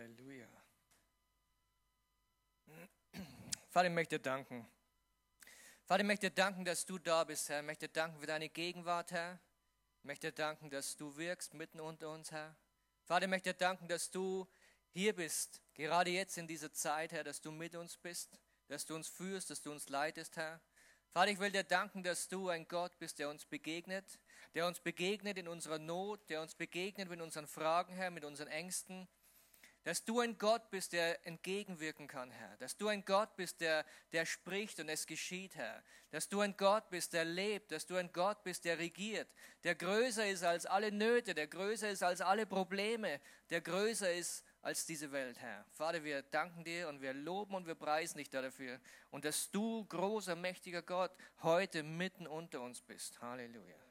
Halleluja. Vater, ich möchte danken. Vater, ich möchte danken, dass du da bist, Herr. Ich möchte danken für deine Gegenwart, Herr. Ich möchte danken, dass du wirkst mitten unter uns, Herr. Vater, ich möchte danken, dass du hier bist, gerade jetzt in dieser Zeit, Herr, dass du mit uns bist, dass du uns führst, dass du uns leitest, Herr. Vater, ich will dir danken, dass du ein Gott bist, der uns begegnet, der uns begegnet in unserer Not, der uns begegnet mit unseren Fragen, Herr, mit unseren Ängsten, dass du ein Gott bist, der entgegenwirken kann, Herr. Dass du ein Gott bist, der, der spricht und es geschieht, Herr. Dass du ein Gott bist, der lebt. Dass du ein Gott bist, der regiert. Der größer ist als alle Nöte, der größer ist als alle Probleme, der größer ist als diese Welt, Herr. Vater, wir danken dir und wir loben und wir preisen dich dafür. Und dass du, großer, mächtiger Gott, heute mitten unter uns bist. Halleluja.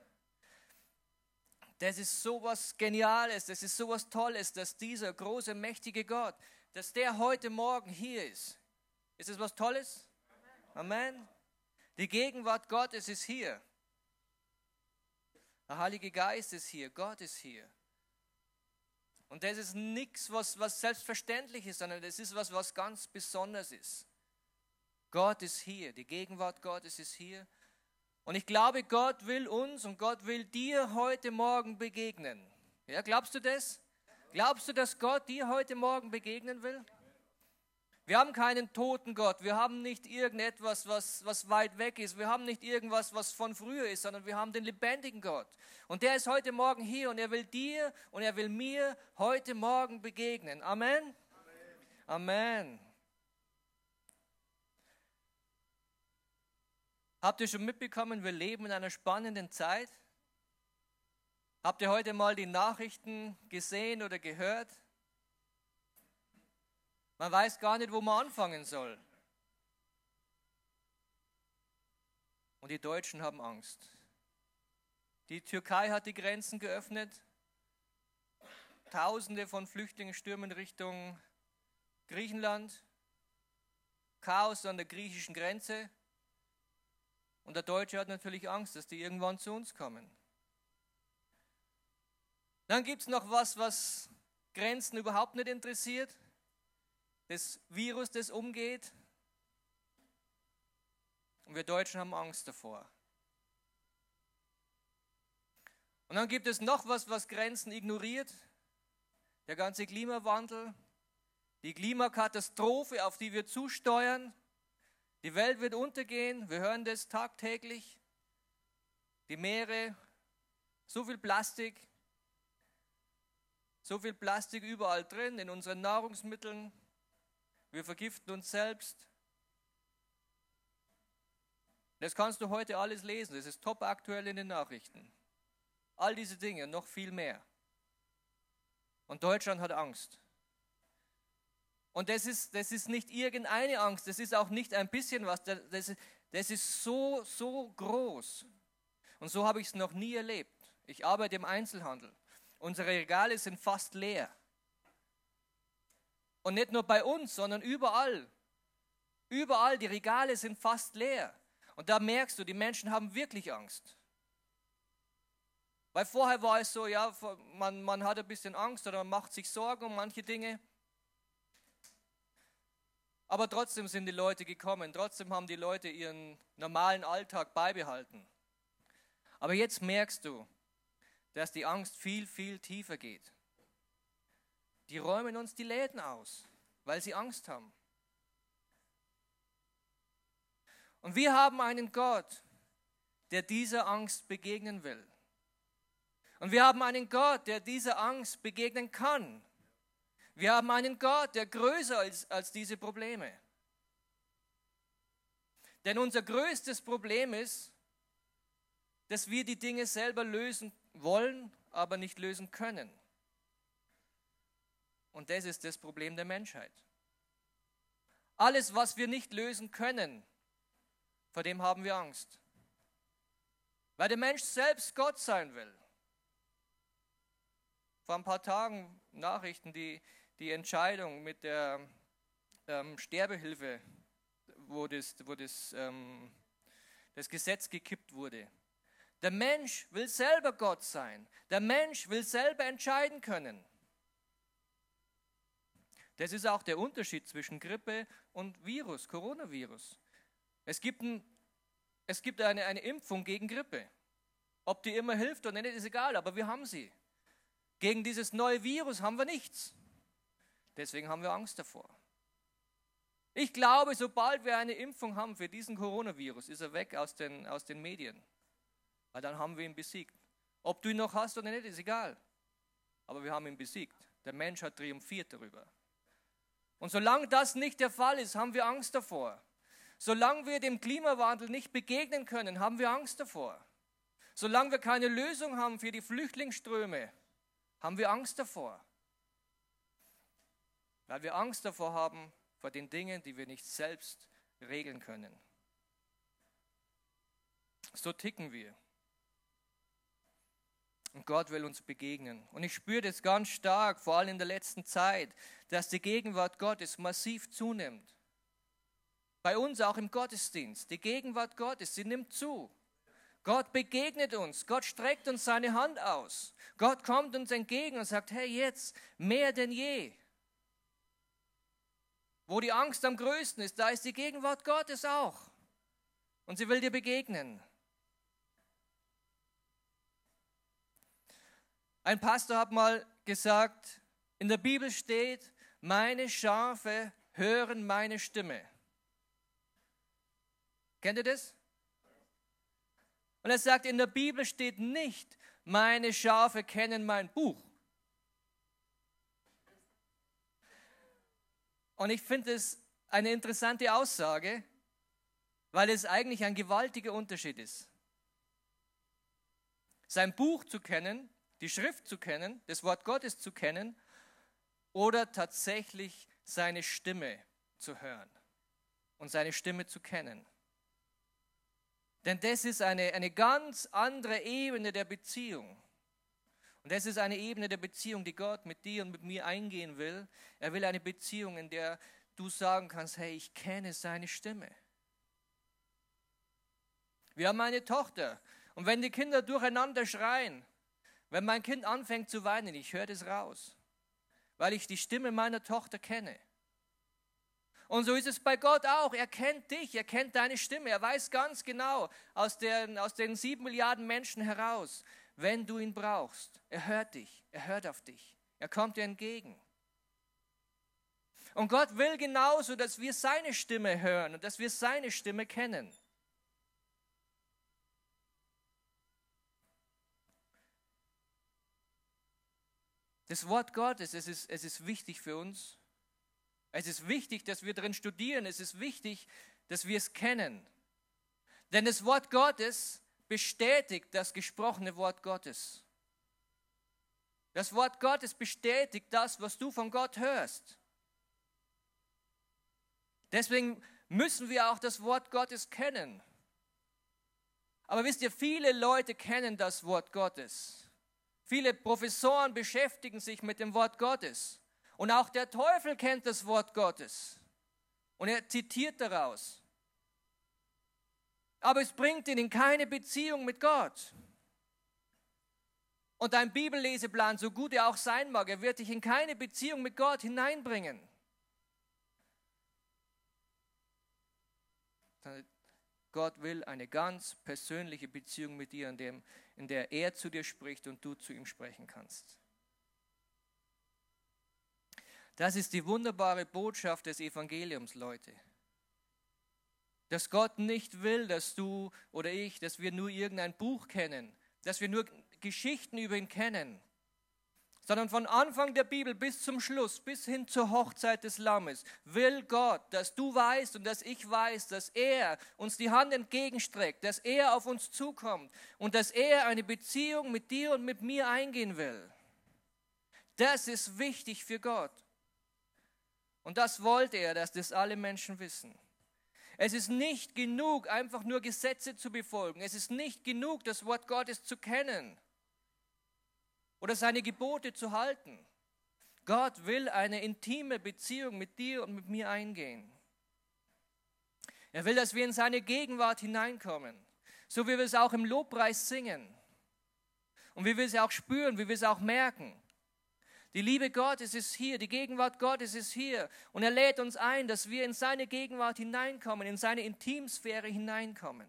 Das ist so was Geniales, das ist so was Tolles, dass dieser große, mächtige Gott, dass der heute Morgen hier ist. Ist es was Tolles? Amen. Die Gegenwart Gottes ist hier. Der Heilige Geist ist hier, Gott ist hier. Und das ist nichts, was, was selbstverständlich ist, sondern das ist was, was ganz Besonderes ist. Gott ist hier, die Gegenwart Gottes ist hier. Und ich glaube, Gott will uns und Gott will dir heute Morgen begegnen. Ja, glaubst du das? Glaubst du, dass Gott dir heute Morgen begegnen will? Wir haben keinen toten Gott. Wir haben nicht irgendetwas, was, was weit weg ist. Wir haben nicht irgendwas, was von früher ist, sondern wir haben den lebendigen Gott. Und der ist heute Morgen hier und er will dir und er will mir heute Morgen begegnen. Amen. Amen. Amen. Habt ihr schon mitbekommen, wir leben in einer spannenden Zeit? Habt ihr heute mal die Nachrichten gesehen oder gehört? Man weiß gar nicht, wo man anfangen soll. Und die Deutschen haben Angst. Die Türkei hat die Grenzen geöffnet. Tausende von Flüchtlingen stürmen Richtung Griechenland. Chaos an der griechischen Grenze. Und der Deutsche hat natürlich Angst, dass die irgendwann zu uns kommen. Dann gibt es noch was, was Grenzen überhaupt nicht interessiert. Das Virus, das umgeht. Und wir Deutschen haben Angst davor. Und dann gibt es noch was, was Grenzen ignoriert. Der ganze Klimawandel, die Klimakatastrophe, auf die wir zusteuern. Die Welt wird untergehen, wir hören das tagtäglich. Die Meere, so viel Plastik, so viel Plastik überall drin, in unseren Nahrungsmitteln. Wir vergiften uns selbst. Das kannst du heute alles lesen, das ist top aktuell in den Nachrichten. All diese Dinge, noch viel mehr. Und Deutschland hat Angst. Und das ist, das ist nicht irgendeine Angst, das ist auch nicht ein bisschen was, das ist, das ist so, so groß. Und so habe ich es noch nie erlebt. Ich arbeite im Einzelhandel. Unsere Regale sind fast leer. Und nicht nur bei uns, sondern überall. Überall, die Regale sind fast leer. Und da merkst du, die Menschen haben wirklich Angst. Weil vorher war es so, ja, man, man hat ein bisschen Angst oder man macht sich Sorgen um manche Dinge. Aber trotzdem sind die Leute gekommen, trotzdem haben die Leute ihren normalen Alltag beibehalten. Aber jetzt merkst du, dass die Angst viel, viel tiefer geht. Die räumen uns die Läden aus, weil sie Angst haben. Und wir haben einen Gott, der dieser Angst begegnen will. Und wir haben einen Gott, der dieser Angst begegnen kann. Wir haben einen Gott, der größer ist als diese Probleme. Denn unser größtes Problem ist, dass wir die Dinge selber lösen wollen, aber nicht lösen können. Und das ist das Problem der Menschheit. Alles, was wir nicht lösen können, vor dem haben wir Angst. Weil der Mensch selbst Gott sein will. Vor ein paar Tagen Nachrichten, die, die Entscheidung mit der ähm, Sterbehilfe, wo, das, wo das, ähm, das Gesetz gekippt wurde. Der Mensch will selber Gott sein. Der Mensch will selber entscheiden können. Das ist auch der Unterschied zwischen Grippe und Virus, Coronavirus. Es gibt, ein, es gibt eine, eine Impfung gegen Grippe. Ob die immer hilft oder nicht, ist egal, aber wir haben sie. Gegen dieses neue Virus haben wir nichts. Deswegen haben wir Angst davor. Ich glaube, sobald wir eine Impfung haben für diesen Coronavirus, ist er weg aus den, aus den Medien. Weil dann haben wir ihn besiegt. Ob du ihn noch hast oder nicht, ist egal. Aber wir haben ihn besiegt. Der Mensch hat triumphiert darüber. Und solange das nicht der Fall ist, haben wir Angst davor. Solange wir dem Klimawandel nicht begegnen können, haben wir Angst davor. Solange wir keine Lösung haben für die Flüchtlingsströme, haben wir Angst davor. Weil wir Angst davor haben, vor den Dingen, die wir nicht selbst regeln können. So ticken wir. Und Gott will uns begegnen. Und ich spüre das ganz stark, vor allem in der letzten Zeit, dass die Gegenwart Gottes massiv zunimmt. Bei uns auch im Gottesdienst. Die Gegenwart Gottes, sie nimmt zu. Gott begegnet uns. Gott streckt uns seine Hand aus. Gott kommt uns entgegen und sagt, hey, jetzt mehr denn je. Wo die Angst am größten ist, da ist die Gegenwart Gottes auch. Und sie will dir begegnen. Ein Pastor hat mal gesagt, in der Bibel steht, meine Schafe hören meine Stimme. Kennt ihr das? Und er sagt, in der Bibel steht nicht, meine Schafe kennen mein Buch. Und ich finde es eine interessante Aussage, weil es eigentlich ein gewaltiger Unterschied ist. Sein Buch zu kennen, die Schrift zu kennen, das Wort Gottes zu kennen oder tatsächlich seine Stimme zu hören und seine Stimme zu kennen. Denn das ist eine, eine ganz andere Ebene der Beziehung. Und das ist eine Ebene der Beziehung, die Gott mit dir und mit mir eingehen will. Er will eine Beziehung, in der du sagen kannst, hey, ich kenne seine Stimme. Wir haben eine Tochter. Und wenn die Kinder durcheinander schreien, wenn mein Kind anfängt zu weinen, ich höre das raus, weil ich die Stimme meiner Tochter kenne. Und so ist es bei Gott auch. Er kennt dich, er kennt deine Stimme. Er weiß ganz genau aus den, aus den sieben Milliarden Menschen heraus, wenn du ihn brauchst. Er hört dich, er hört auf dich, er kommt dir entgegen. Und Gott will genauso, dass wir seine Stimme hören und dass wir seine Stimme kennen. Das Wort Gottes, es ist, es ist wichtig für uns. Es ist wichtig, dass wir darin studieren. Es ist wichtig, dass wir es kennen. Denn das Wort Gottes bestätigt das gesprochene Wort Gottes. Das Wort Gottes bestätigt das, was du von Gott hörst. Deswegen müssen wir auch das Wort Gottes kennen. Aber wisst ihr, viele Leute kennen das Wort Gottes. Viele Professoren beschäftigen sich mit dem Wort Gottes. Und auch der Teufel kennt das Wort Gottes. Und er zitiert daraus aber es bringt ihn in keine Beziehung mit Gott. Und dein Bibelleseplan, so gut er auch sein mag, er wird dich in keine Beziehung mit Gott hineinbringen. Gott will eine ganz persönliche Beziehung mit dir, in, dem, in der er zu dir spricht und du zu ihm sprechen kannst. Das ist die wunderbare Botschaft des Evangeliums, Leute dass Gott nicht will, dass du oder ich, dass wir nur irgendein Buch kennen, dass wir nur Geschichten über ihn kennen, sondern von Anfang der Bibel bis zum Schluss, bis hin zur Hochzeit des Lammes, will Gott, dass du weißt und dass ich weiß, dass er uns die Hand entgegenstreckt, dass er auf uns zukommt und dass er eine Beziehung mit dir und mit mir eingehen will. Das ist wichtig für Gott. Und das wollte er, dass das alle Menschen wissen. Es ist nicht genug, einfach nur Gesetze zu befolgen. Es ist nicht genug, das Wort Gottes zu kennen oder seine Gebote zu halten. Gott will eine intime Beziehung mit dir und mit mir eingehen. Er will, dass wir in seine Gegenwart hineinkommen, so wie wir es auch im Lobpreis singen und wie wir es auch spüren, wie wir es auch merken. Die Liebe Gottes ist hier, die Gegenwart Gottes ist hier. Und er lädt uns ein, dass wir in seine Gegenwart hineinkommen, in seine Intimsphäre hineinkommen,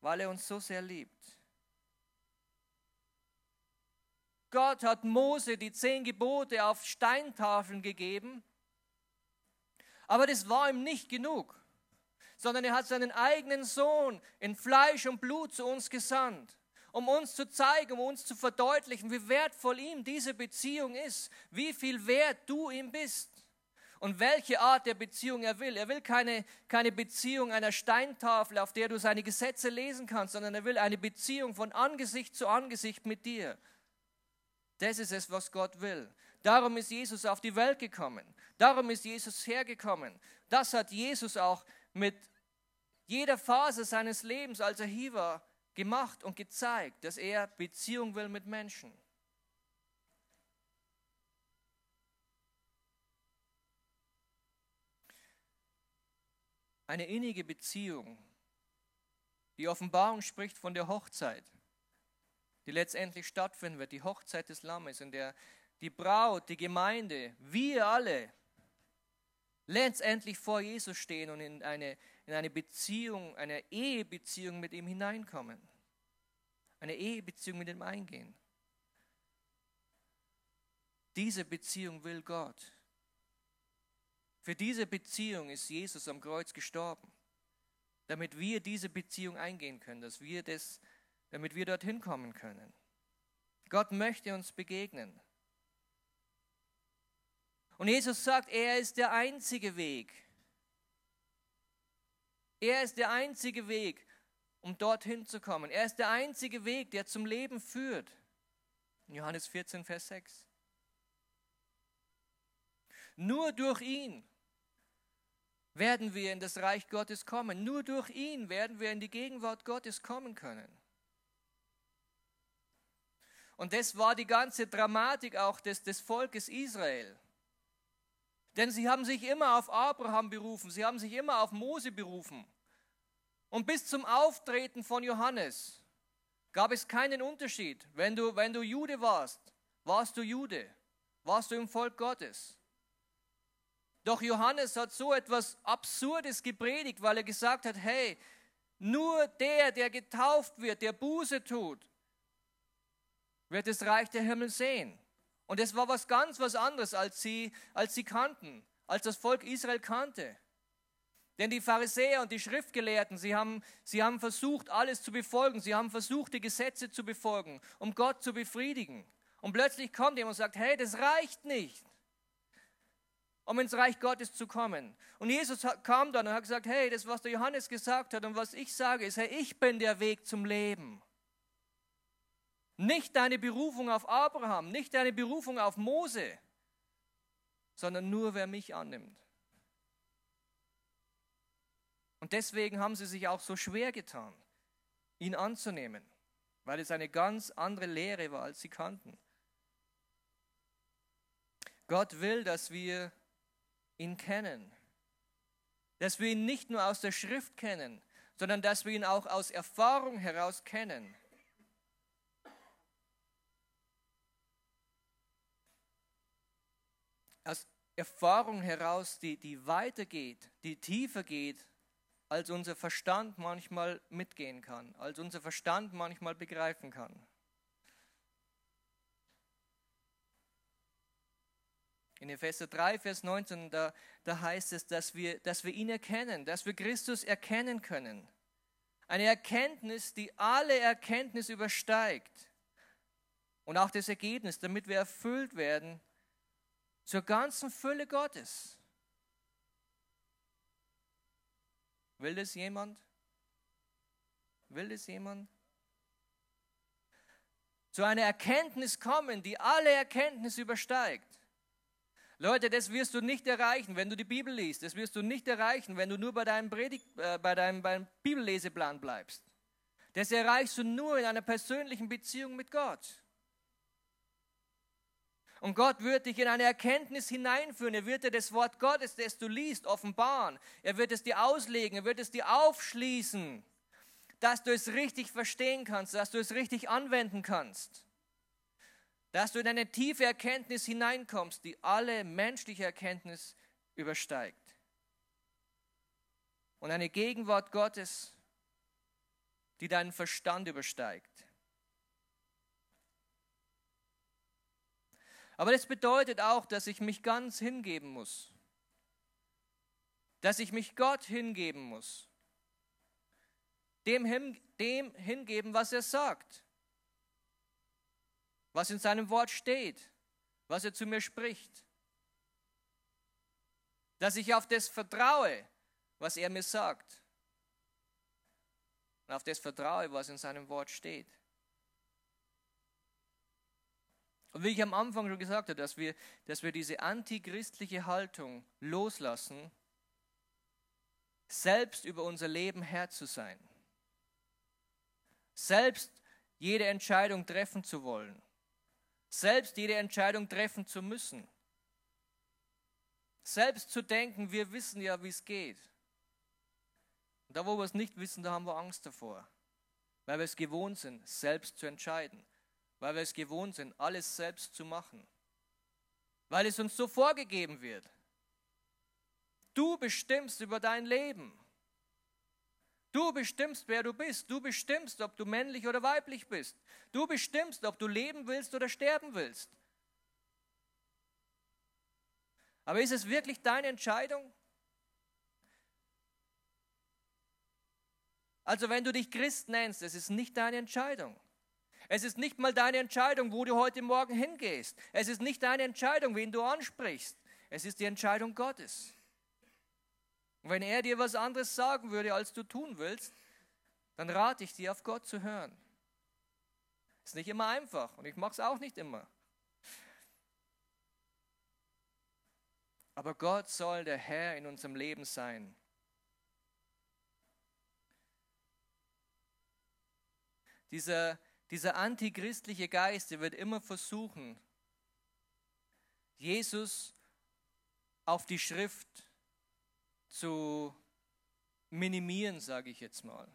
weil er uns so sehr liebt. Gott hat Mose die zehn Gebote auf Steintafeln gegeben, aber das war ihm nicht genug, sondern er hat seinen eigenen Sohn in Fleisch und Blut zu uns gesandt um uns zu zeigen, um uns zu verdeutlichen, wie wertvoll ihm diese Beziehung ist, wie viel wert du ihm bist und welche Art der Beziehung er will. Er will keine, keine Beziehung einer Steintafel, auf der du seine Gesetze lesen kannst, sondern er will eine Beziehung von Angesicht zu Angesicht mit dir. Das ist es, was Gott will. Darum ist Jesus auf die Welt gekommen. Darum ist Jesus hergekommen. Das hat Jesus auch mit jeder Phase seines Lebens, als er hier war, gemacht und gezeigt, dass er Beziehung will mit Menschen. Eine innige Beziehung. Die Offenbarung spricht von der Hochzeit, die letztendlich stattfinden wird, die Hochzeit des Lammes, in der die Braut, die Gemeinde, wir alle letztendlich vor Jesus stehen und in eine in eine Beziehung, eine Ehebeziehung mit ihm hineinkommen. Eine Ehebeziehung mit ihm eingehen. Diese Beziehung will Gott. Für diese Beziehung ist Jesus am Kreuz gestorben, damit wir diese Beziehung eingehen können, dass wir das, damit wir dorthin kommen können. Gott möchte uns begegnen. Und Jesus sagt, er ist der einzige Weg. Er ist der einzige Weg, um dorthin zu kommen. Er ist der einzige Weg, der zum Leben führt. In Johannes 14, Vers 6. Nur durch ihn werden wir in das Reich Gottes kommen. Nur durch ihn werden wir in die Gegenwart Gottes kommen können. Und das war die ganze Dramatik auch des, des Volkes Israel. Denn sie haben sich immer auf Abraham berufen, sie haben sich immer auf Mose berufen. Und bis zum Auftreten von Johannes gab es keinen Unterschied. Wenn du, wenn du Jude warst, warst du Jude, warst du im Volk Gottes. Doch Johannes hat so etwas Absurdes gepredigt, weil er gesagt hat, hey, nur der, der getauft wird, der Buße tut, wird das Reich der Himmel sehen. Und es war was ganz was anderes, als sie, als sie kannten, als das Volk Israel kannte. Denn die Pharisäer und die Schriftgelehrten, sie haben, sie haben versucht, alles zu befolgen. Sie haben versucht, die Gesetze zu befolgen, um Gott zu befriedigen. Und plötzlich kommt jemand und sagt, hey, das reicht nicht, um ins Reich Gottes zu kommen. Und Jesus kam dann und hat gesagt, hey, das, was der Johannes gesagt hat und was ich sage, ist, hey, ich bin der Weg zum Leben. Nicht deine Berufung auf Abraham, nicht deine Berufung auf Mose, sondern nur wer mich annimmt. Und deswegen haben sie sich auch so schwer getan, ihn anzunehmen, weil es eine ganz andere Lehre war, als sie kannten. Gott will, dass wir ihn kennen, dass wir ihn nicht nur aus der Schrift kennen, sondern dass wir ihn auch aus Erfahrung heraus kennen. aus Erfahrung heraus, die, die weitergeht, die tiefer geht, als unser Verstand manchmal mitgehen kann, als unser Verstand manchmal begreifen kann. In Epheser 3, Vers 19, da, da heißt es, dass wir, dass wir ihn erkennen, dass wir Christus erkennen können. Eine Erkenntnis, die alle Erkenntnis übersteigt. Und auch das Ergebnis, damit wir erfüllt werden zur ganzen Fülle Gottes. Will das jemand? Will das jemand? Zu einer Erkenntnis kommen, die alle Erkenntnis übersteigt. Leute, das wirst du nicht erreichen, wenn du die Bibel liest. Das wirst du nicht erreichen, wenn du nur bei deinem, Predigt, äh, bei deinem, beim Bibelleseplan bleibst. Das erreichst du nur in einer persönlichen Beziehung mit Gott. Und Gott wird dich in eine Erkenntnis hineinführen. Er wird dir das Wort Gottes, das du liest, offenbaren. Er wird es dir auslegen. Er wird es dir aufschließen, dass du es richtig verstehen kannst, dass du es richtig anwenden kannst. dass du in eine tiefe Erkenntnis hineinkommst, die alle menschliche Erkenntnis übersteigt. Und eine Gegenwart Gottes, die deinen Verstand übersteigt. Aber das bedeutet auch, dass ich mich ganz hingeben muss. Dass ich mich Gott hingeben muss. Dem, hin, dem hingeben, was er sagt was in seinem Wort steht, was er zu mir spricht. Dass ich auf das vertraue, was er mir sagt. Und auf das vertraue, was in seinem Wort steht. Und wie ich am Anfang schon gesagt habe, dass wir, dass wir diese antichristliche Haltung loslassen, selbst über unser Leben Herr zu sein, selbst jede Entscheidung treffen zu wollen, selbst jede Entscheidung treffen zu müssen. Selbst zu denken, wir wissen ja, wie es geht. Und da, wo wir es nicht wissen, da haben wir Angst davor. Weil wir es gewohnt sind, selbst zu entscheiden. Weil wir es gewohnt sind, alles selbst zu machen. Weil es uns so vorgegeben wird. Du bestimmst über dein Leben. Du bestimmst, wer du bist. Du bestimmst, ob du männlich oder weiblich bist. Du bestimmst, ob du leben willst oder sterben willst. Aber ist es wirklich deine Entscheidung? Also wenn du dich Christ nennst, es ist nicht deine Entscheidung. Es ist nicht mal deine Entscheidung, wo du heute Morgen hingehst. Es ist nicht deine Entscheidung, wen du ansprichst. Es ist die Entscheidung Gottes. Und wenn er dir was anderes sagen würde, als du tun willst, dann rate ich dir, auf Gott zu hören. Ist nicht immer einfach und ich mache es auch nicht immer. Aber Gott soll der Herr in unserem Leben sein. Dieser, dieser antichristliche Geist, der wird immer versuchen, Jesus auf die Schrift zu minimieren, sage ich jetzt mal.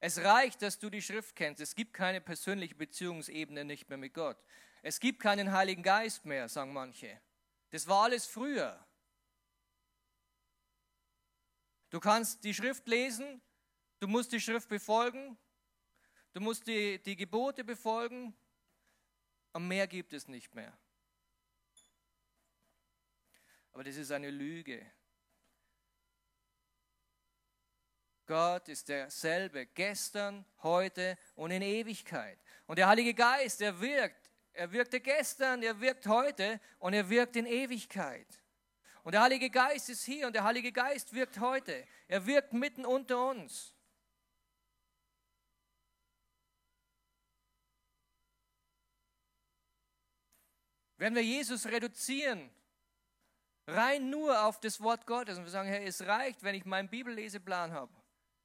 Es reicht, dass du die Schrift kennst. Es gibt keine persönliche Beziehungsebene nicht mehr mit Gott. Es gibt keinen Heiligen Geist mehr, sagen manche. Das war alles früher. Du kannst die Schrift lesen, du musst die Schrift befolgen, du musst die, die Gebote befolgen, und mehr gibt es nicht mehr. Aber das ist eine Lüge. Gott ist derselbe gestern, heute und in Ewigkeit. Und der Heilige Geist, er wirkt. Er wirkte gestern, er wirkt heute und er wirkt in Ewigkeit. Und der Heilige Geist ist hier und der Heilige Geist wirkt heute. Er wirkt mitten unter uns. Wenn wir Jesus reduzieren, rein nur auf das Wort Gottes und wir sagen, Herr, es reicht, wenn ich meinen Bibelleseplan habe,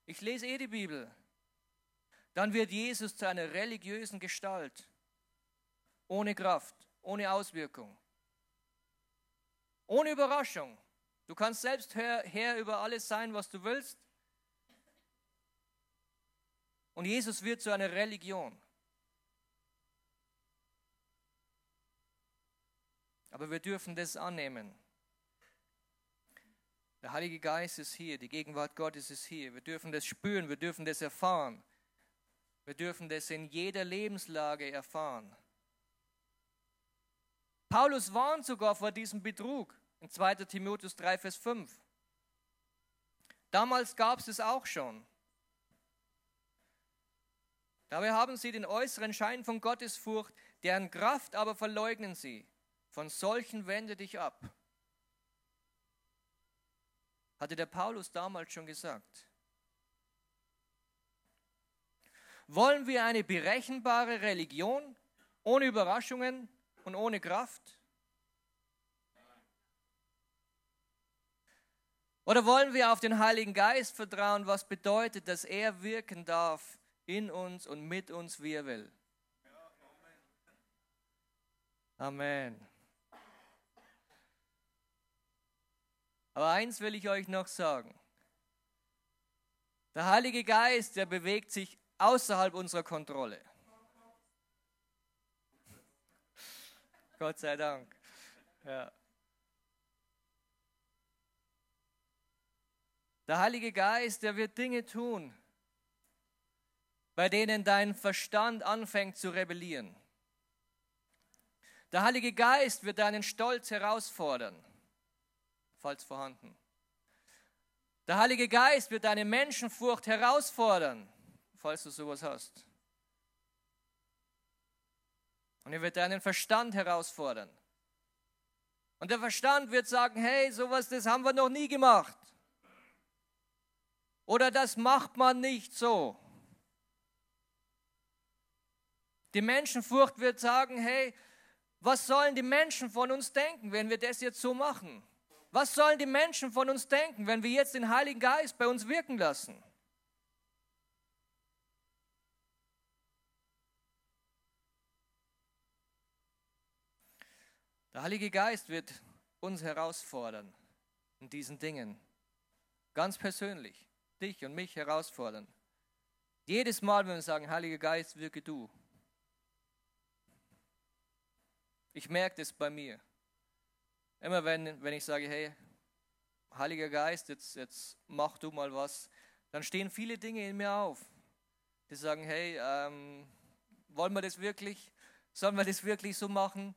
ich lese eh die Bibel, dann wird Jesus zu einer religiösen Gestalt, ohne Kraft, ohne Auswirkung, ohne Überraschung. Du kannst selbst Herr, Herr über alles sein, was du willst. Und Jesus wird zu einer Religion. Aber wir dürfen das annehmen. Der Heilige Geist ist hier, die Gegenwart Gottes ist hier. Wir dürfen das spüren, wir dürfen das erfahren. Wir dürfen das in jeder Lebenslage erfahren. Paulus warnt sogar vor diesem Betrug in 2 Timotheus 3, Vers 5. Damals gab es es auch schon. Dabei haben sie den äußeren Schein von Gottesfurcht, deren Kraft aber verleugnen sie. Von solchen wende dich ab hatte der Paulus damals schon gesagt. Wollen wir eine berechenbare Religion ohne Überraschungen und ohne Kraft? Oder wollen wir auf den Heiligen Geist vertrauen, was bedeutet, dass er wirken darf in uns und mit uns, wie er will? Amen. Aber eins will ich euch noch sagen. Der Heilige Geist, der bewegt sich außerhalb unserer Kontrolle. Gott sei Dank. Ja. Der Heilige Geist, der wird Dinge tun, bei denen dein Verstand anfängt zu rebellieren. Der Heilige Geist wird deinen Stolz herausfordern, falls vorhanden. Der Heilige Geist wird deine Menschenfurcht herausfordern, falls du sowas hast. Und er wird deinen Verstand herausfordern. Und der Verstand wird sagen, hey, sowas, das haben wir noch nie gemacht. Oder das macht man nicht so. Die Menschenfurcht wird sagen, hey, was sollen die Menschen von uns denken, wenn wir das jetzt so machen? Was sollen die Menschen von uns denken, wenn wir jetzt den Heiligen Geist bei uns wirken lassen? Der Heilige Geist wird uns herausfordern in diesen Dingen. Ganz persönlich. Dich und mich herausfordern. Jedes Mal, wenn wir sagen, Heiliger Geist, wirke du. Ich merke das bei mir. Immer wenn, wenn ich sage, hey, Heiliger Geist, jetzt, jetzt mach du mal was, dann stehen viele Dinge in mir auf. Die sagen, hey, ähm, wollen wir das wirklich? Sollen wir das wirklich so machen?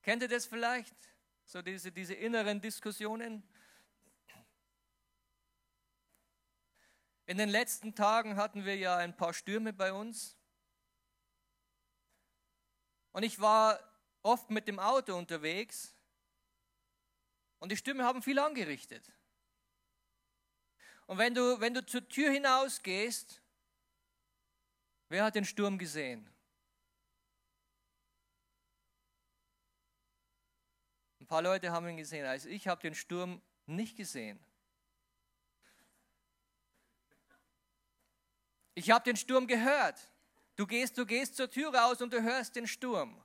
Kennt ihr das vielleicht? So diese, diese inneren Diskussionen. In den letzten Tagen hatten wir ja ein paar Stürme bei uns. Und ich war oft mit dem Auto unterwegs und die Stürme haben viel angerichtet. Und wenn du, wenn du zur Tür hinausgehst, wer hat den Sturm gesehen? paar Leute haben ihn gesehen, also ich habe den Sturm nicht gesehen. Ich habe den Sturm gehört. Du gehst, du gehst zur Tür raus und du hörst den Sturm.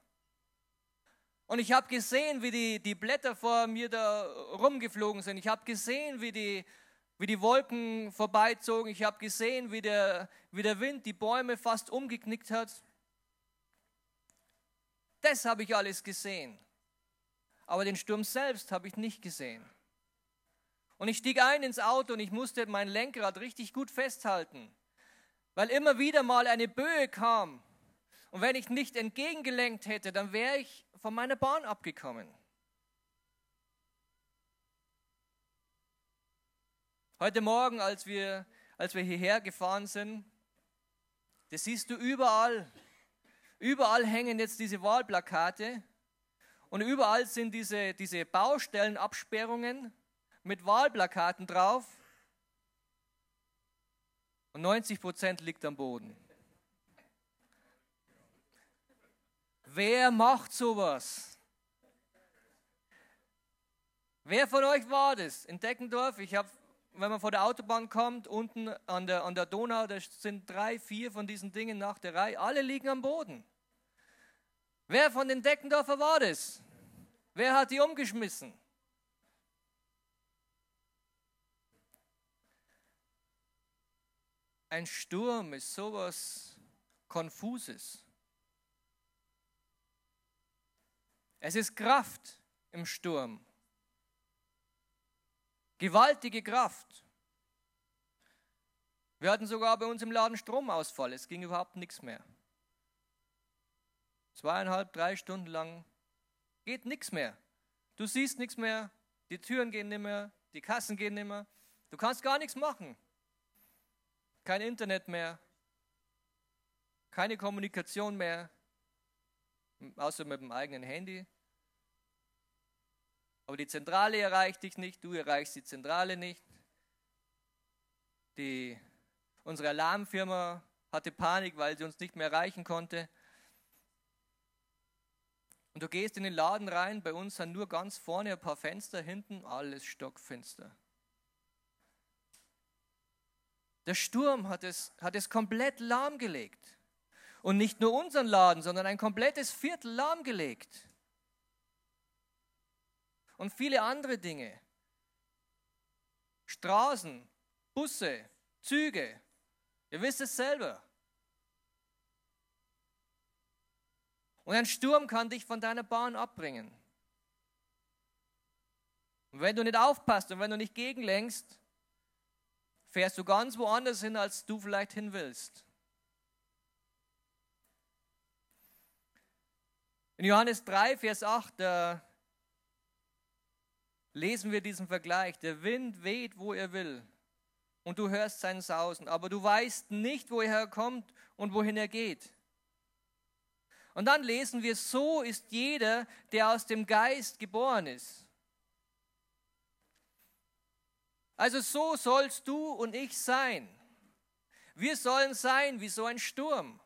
Und ich habe gesehen, wie die, die Blätter vor mir da rumgeflogen sind. Ich habe gesehen, wie die, wie die Wolken vorbeizogen. Ich habe gesehen, wie der, wie der Wind die Bäume fast umgeknickt hat. Das habe ich alles gesehen aber den Sturm selbst habe ich nicht gesehen. Und ich stieg ein ins Auto und ich musste mein Lenkrad richtig gut festhalten, weil immer wieder mal eine Böe kam. Und wenn ich nicht entgegengelenkt hätte, dann wäre ich von meiner Bahn abgekommen. Heute Morgen, als wir, als wir hierher gefahren sind, das siehst du überall. Überall hängen jetzt diese Wahlplakate und überall sind diese, diese Baustellenabsperrungen mit Wahlplakaten drauf. Und 90 Prozent liegt am Boden. Wer macht sowas? Wer von euch war das? In Deckendorf, ich habe, wenn man vor der Autobahn kommt, unten an der, an der Donau, da sind drei, vier von diesen Dingen nach der Reihe, alle liegen am Boden. Wer von den Deckendorfer war das? Wer hat die umgeschmissen? Ein Sturm ist sowas Konfuses. Es ist Kraft im Sturm. Gewaltige Kraft. Wir hatten sogar bei uns im Laden Stromausfall. Es ging überhaupt nichts mehr. Zweieinhalb, drei Stunden lang geht nichts mehr. Du siehst nichts mehr, die Türen gehen nicht mehr, die Kassen gehen nicht mehr. Du kannst gar nichts machen. Kein Internet mehr, keine Kommunikation mehr, außer mit dem eigenen Handy. Aber die Zentrale erreicht dich nicht, du erreichst die Zentrale nicht. Die, unsere Alarmfirma hatte Panik, weil sie uns nicht mehr erreichen konnte. Und du gehst in den Laden rein, bei uns sind nur ganz vorne ein paar Fenster, hinten alles stockfinster. Der Sturm hat es, hat es komplett lahmgelegt. Und nicht nur unseren Laden, sondern ein komplettes Viertel lahmgelegt. Und viele andere Dinge. Straßen, Busse, Züge. Ihr wisst es selber. Und ein Sturm kann dich von deiner Bahn abbringen. Und wenn du nicht aufpasst und wenn du nicht gegenlenkst, fährst du ganz woanders hin, als du vielleicht hin willst. In Johannes 3, Vers 8, da lesen wir diesen Vergleich. Der Wind weht, wo er will, und du hörst sein Sausen, aber du weißt nicht, woher er kommt und wohin er geht. Und dann lesen wir, so ist jeder, der aus dem Geist geboren ist. Also so sollst du und ich sein. Wir sollen sein wie so ein Sturm.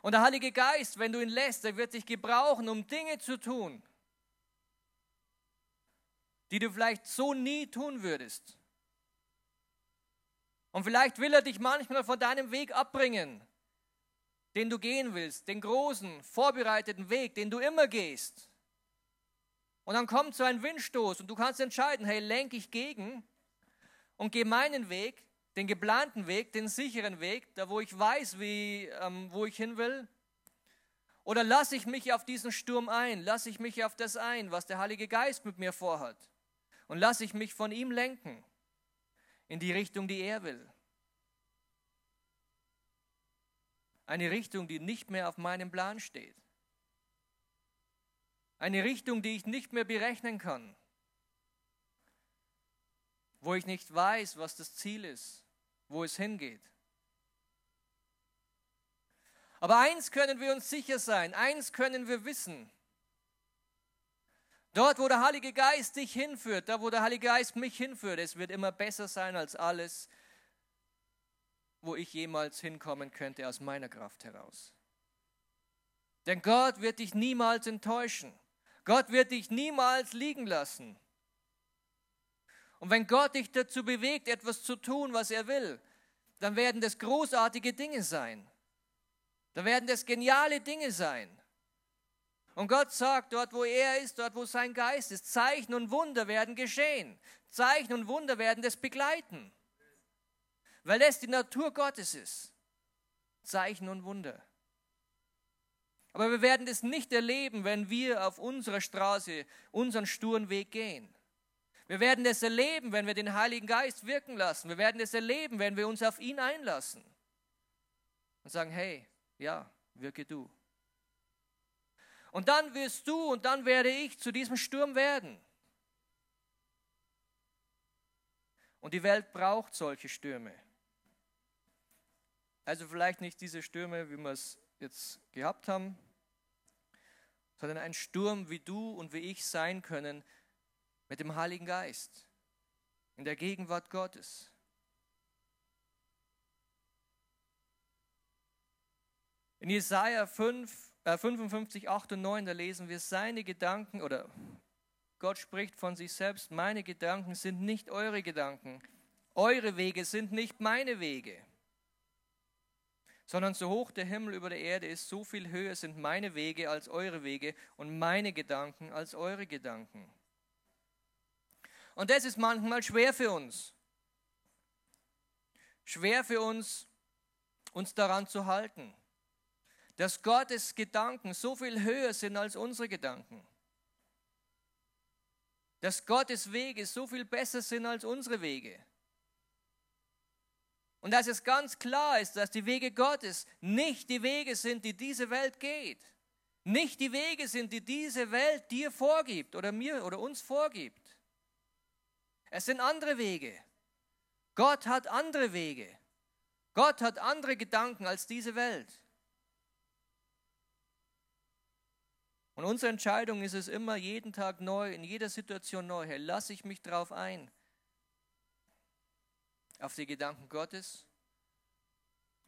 Und der Heilige Geist, wenn du ihn lässt, er wird dich gebrauchen, um Dinge zu tun, die du vielleicht so nie tun würdest. Und vielleicht will er dich manchmal von deinem Weg abbringen, den du gehen willst, den großen, vorbereiteten Weg, den du immer gehst. Und dann kommt so ein Windstoß und du kannst entscheiden, hey, lenke ich gegen und gehe meinen Weg, den geplanten Weg, den sicheren Weg, da wo ich weiß, wie, ähm, wo ich hin will. Oder lasse ich mich auf diesen Sturm ein, lasse ich mich auf das ein, was der Heilige Geist mit mir vorhat. Und lasse ich mich von ihm lenken in die Richtung, die er will. Eine Richtung, die nicht mehr auf meinem Plan steht. Eine Richtung, die ich nicht mehr berechnen kann. Wo ich nicht weiß, was das Ziel ist, wo es hingeht. Aber eins können wir uns sicher sein, eins können wir wissen. Dort, wo der Heilige Geist dich hinführt, da, wo der Heilige Geist mich hinführt, es wird immer besser sein als alles, wo ich jemals hinkommen könnte aus meiner Kraft heraus. Denn Gott wird dich niemals enttäuschen. Gott wird dich niemals liegen lassen. Und wenn Gott dich dazu bewegt, etwas zu tun, was er will, dann werden das großartige Dinge sein. Dann werden das geniale Dinge sein. Und Gott sagt, dort wo er ist, dort wo sein Geist ist, Zeichen und Wunder werden geschehen. Zeichen und Wunder werden das begleiten. Weil es die Natur Gottes ist. Zeichen und Wunder. Aber wir werden es nicht erleben, wenn wir auf unserer Straße unseren sturen Weg gehen. Wir werden es erleben, wenn wir den Heiligen Geist wirken lassen. Wir werden es erleben, wenn wir uns auf ihn einlassen. Und sagen, hey, ja, wirke du. Und dann wirst du und dann werde ich zu diesem Sturm werden. Und die Welt braucht solche Stürme. Also vielleicht nicht diese Stürme, wie wir es jetzt gehabt haben, sondern ein Sturm, wie du und wie ich sein können mit dem Heiligen Geist, in der Gegenwart Gottes. In Jesaja 5, äh 55, 8 und 9, da lesen wir seine Gedanken, oder Gott spricht von sich selbst, meine Gedanken sind nicht eure Gedanken, eure Wege sind nicht meine Wege sondern so hoch der Himmel über der Erde ist, so viel höher sind meine Wege als eure Wege und meine Gedanken als eure Gedanken. Und das ist manchmal schwer für uns. Schwer für uns, uns daran zu halten, dass Gottes Gedanken so viel höher sind als unsere Gedanken. Dass Gottes Wege so viel besser sind als unsere Wege. Und dass es ganz klar ist, dass die Wege Gottes nicht die Wege sind, die diese Welt geht. Nicht die Wege sind, die diese Welt dir vorgibt oder mir oder uns vorgibt. Es sind andere Wege. Gott hat andere Wege. Gott hat andere Gedanken als diese Welt. Und unsere Entscheidung ist es immer jeden Tag neu, in jeder Situation neu. Hey, lasse ich mich drauf ein auf die Gedanken Gottes?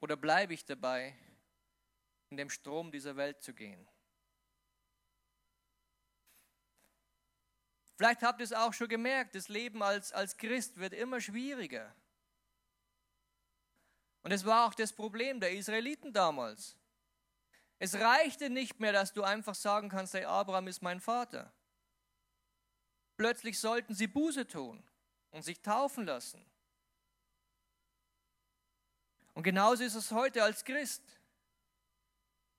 Oder bleibe ich dabei, in dem Strom dieser Welt zu gehen? Vielleicht habt ihr es auch schon gemerkt, das Leben als, als Christ wird immer schwieriger. Und es war auch das Problem der Israeliten damals. Es reichte nicht mehr, dass du einfach sagen kannst, hey, Abraham ist mein Vater. Plötzlich sollten sie Buße tun und sich taufen lassen. Und genauso ist es heute als Christ.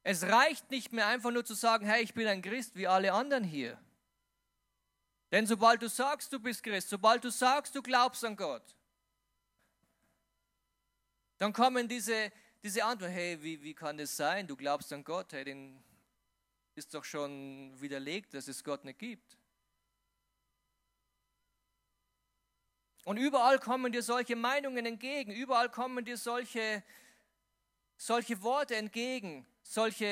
Es reicht nicht mehr einfach nur zu sagen, hey, ich bin ein Christ wie alle anderen hier. Denn sobald du sagst, du bist Christ, sobald du sagst, du glaubst an Gott, dann kommen diese, diese Antworten, hey, wie, wie kann das sein? Du glaubst an Gott, hey, den ist doch schon widerlegt, dass es Gott nicht gibt. Und überall kommen dir solche Meinungen entgegen, überall kommen dir solche, solche Worte entgegen, solche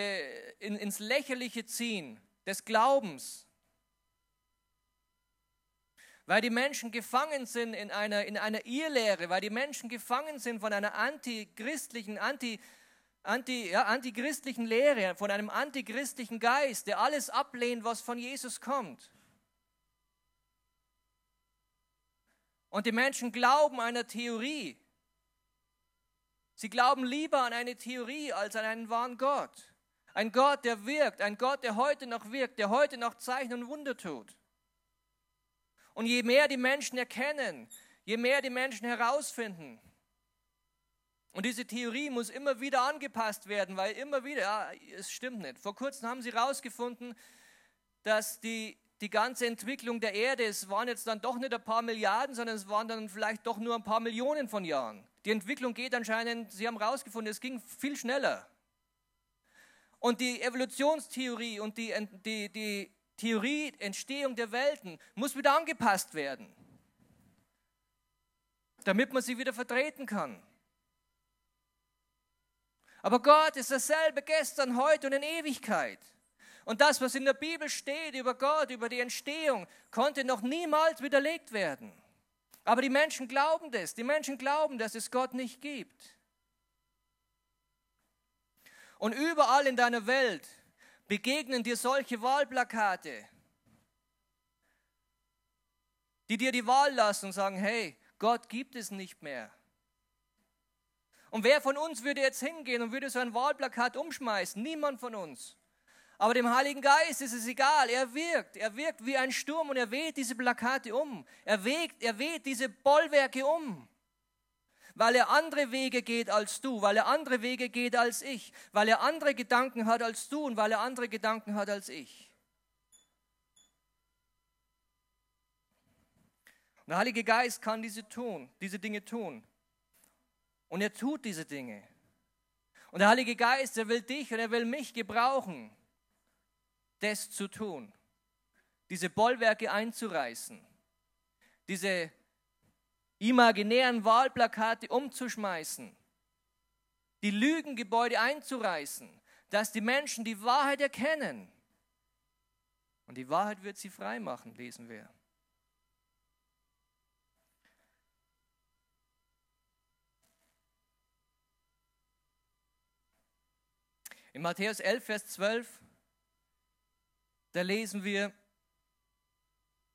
in, ins Lächerliche ziehen des Glaubens. Weil die Menschen gefangen sind in einer, in einer Irrlehre, weil die Menschen gefangen sind von einer antichristlichen, anti, anti, ja, antichristlichen Lehre, von einem antichristlichen Geist, der alles ablehnt, was von Jesus kommt. Und die Menschen glauben einer Theorie. Sie glauben lieber an eine Theorie als an einen wahren Gott. Ein Gott, der wirkt, ein Gott, der heute noch wirkt, der heute noch Zeichen und Wunder tut. Und je mehr die Menschen erkennen, je mehr die Menschen herausfinden, und diese Theorie muss immer wieder angepasst werden, weil immer wieder, ja, es stimmt nicht. Vor kurzem haben sie herausgefunden, dass die die ganze Entwicklung der Erde, es waren jetzt dann doch nicht ein paar Milliarden, sondern es waren dann vielleicht doch nur ein paar Millionen von Jahren. Die Entwicklung geht anscheinend, Sie haben herausgefunden, es ging viel schneller. Und die Evolutionstheorie und die, die, die Theorie Entstehung der Welten muss wieder angepasst werden, damit man sie wieder vertreten kann. Aber Gott ist dasselbe gestern, heute und in Ewigkeit. Und das, was in der Bibel steht über Gott, über die Entstehung, konnte noch niemals widerlegt werden. Aber die Menschen glauben das. Die Menschen glauben, dass es Gott nicht gibt. Und überall in deiner Welt begegnen dir solche Wahlplakate, die dir die Wahl lassen und sagen, hey, Gott gibt es nicht mehr. Und wer von uns würde jetzt hingehen und würde so ein Wahlplakat umschmeißen? Niemand von uns. Aber dem Heiligen Geist ist es egal. Er wirkt. Er wirkt wie ein Sturm und er weht diese Plakate um. Er weht, er weht diese Bollwerke um. Weil er andere Wege geht als du, weil er andere Wege geht als ich, weil er andere Gedanken hat als du und weil er andere Gedanken hat als ich. Und der Heilige Geist kann diese tun, diese Dinge tun. Und er tut diese Dinge. Und der Heilige Geist, er will dich und er will mich gebrauchen das zu tun, diese Bollwerke einzureißen, diese imaginären Wahlplakate umzuschmeißen, die Lügengebäude einzureißen, dass die Menschen die Wahrheit erkennen. Und die Wahrheit wird sie frei machen, lesen wir. In Matthäus 11, Vers 12 da lesen wir,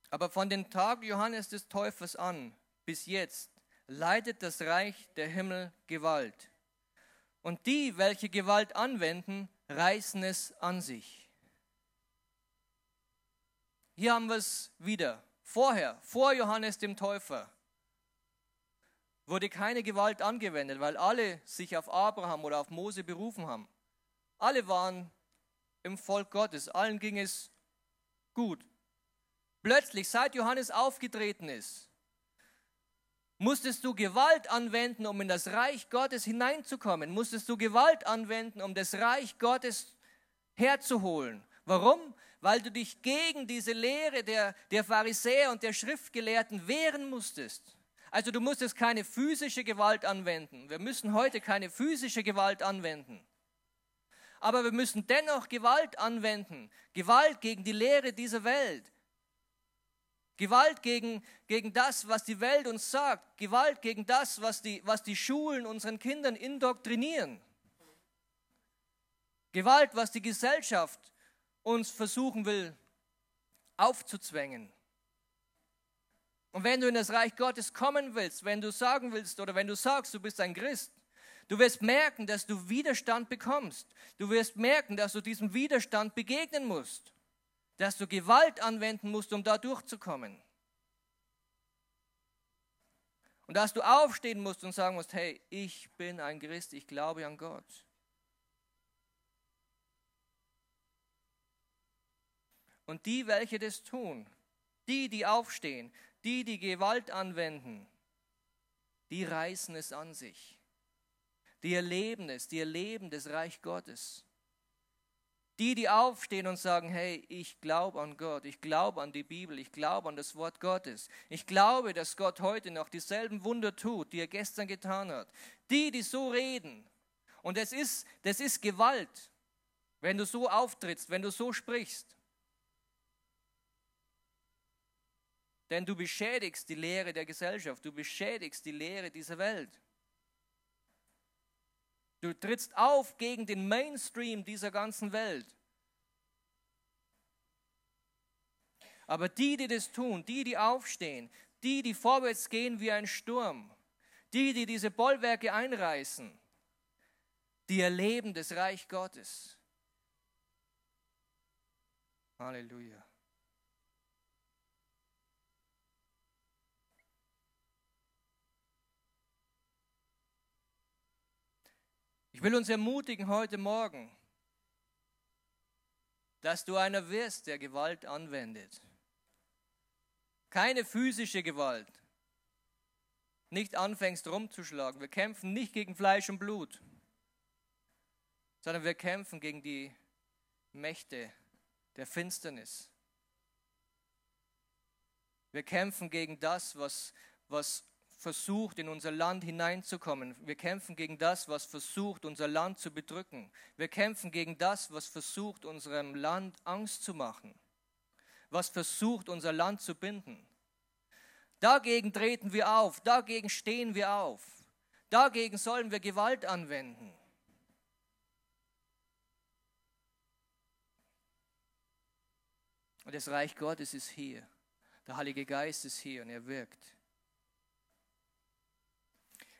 aber von dem Tag Johannes des Täufers an bis jetzt leidet das Reich der Himmel Gewalt. Und die, welche Gewalt anwenden, reißen es an sich. Hier haben wir es wieder. Vorher, vor Johannes dem Täufer, wurde keine Gewalt angewendet, weil alle sich auf Abraham oder auf Mose berufen haben. Alle waren im Volk Gottes. Allen ging es gut. Plötzlich, seit Johannes aufgetreten ist, musstest du Gewalt anwenden, um in das Reich Gottes hineinzukommen. Musstest du Gewalt anwenden, um das Reich Gottes herzuholen. Warum? Weil du dich gegen diese Lehre der, der Pharisäer und der Schriftgelehrten wehren musstest. Also du musstest keine physische Gewalt anwenden. Wir müssen heute keine physische Gewalt anwenden aber wir müssen dennoch Gewalt anwenden. Gewalt gegen die Lehre dieser Welt. Gewalt gegen, gegen das, was die Welt uns sagt. Gewalt gegen das, was die, was die Schulen unseren Kindern indoktrinieren. Gewalt, was die Gesellschaft uns versuchen will aufzuzwängen. Und wenn du in das Reich Gottes kommen willst, wenn du sagen willst oder wenn du sagst, du bist ein Christ, Du wirst merken, dass du Widerstand bekommst. Du wirst merken, dass du diesem Widerstand begegnen musst dass du Gewalt anwenden musst, um da durchzukommen. Und dass du aufstehen musst und sagen musst, hey, ich bin ein Christ, ich glaube an Gott. Und die, welche das tun, die, die aufstehen, die, die Gewalt anwenden, die reißen es an sich. Die erleben es, die erleben das Reich Gottes. Die, die aufstehen und sagen, hey, ich glaube an Gott, ich glaube an die Bibel, ich glaube an das Wort Gottes. Ich glaube, dass Gott heute noch dieselben Wunder tut, die er gestern getan hat. Die, die so reden. Und das ist, das ist Gewalt, wenn du so auftrittst, wenn du so sprichst. Denn du beschädigst die Lehre der Gesellschaft, du beschädigst die Lehre dieser Welt. Du trittst auf gegen den Mainstream dieser ganzen Welt. Aber die, die das tun, die, die aufstehen, die, die vorwärts gehen wie ein Sturm, die, die diese Bollwerke einreißen, die erleben das Reich Gottes. Halleluja. Will uns ermutigen heute Morgen, dass du einer wirst, der Gewalt anwendet. Keine physische Gewalt. Nicht anfängst rumzuschlagen. Wir kämpfen nicht gegen Fleisch und Blut, sondern wir kämpfen gegen die Mächte der Finsternis. Wir kämpfen gegen das, was, was versucht, in unser Land hineinzukommen. Wir kämpfen gegen das, was versucht, unser Land zu bedrücken. Wir kämpfen gegen das, was versucht, unserem Land Angst zu machen. Was versucht, unser Land zu binden. Dagegen treten wir auf, dagegen stehen wir auf. Dagegen sollen wir Gewalt anwenden. Und das Reich Gottes ist hier. Der Heilige Geist ist hier und er wirkt.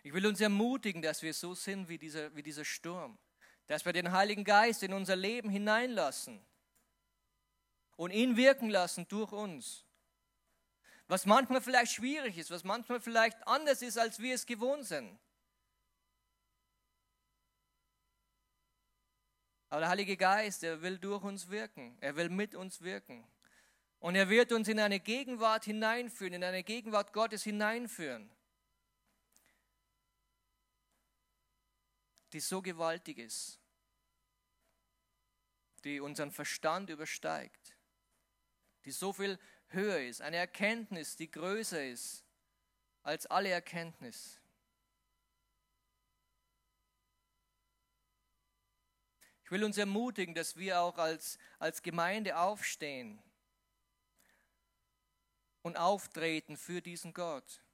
Ich will uns ermutigen, dass wir so sind wie dieser, wie dieser Sturm, dass wir den Heiligen Geist in unser Leben hineinlassen und ihn wirken lassen durch uns. Was manchmal vielleicht schwierig ist, was manchmal vielleicht anders ist, als wir es gewohnt sind. Aber der Heilige Geist, er will durch uns wirken, er will mit uns wirken. Und er wird uns in eine Gegenwart hineinführen, in eine Gegenwart Gottes hineinführen. Die so gewaltig ist, die unseren Verstand übersteigt, die so viel höher ist, eine Erkenntnis, die größer ist als alle Erkenntnis. Ich will uns ermutigen, dass wir auch als, als Gemeinde aufstehen und auftreten für diesen Gott.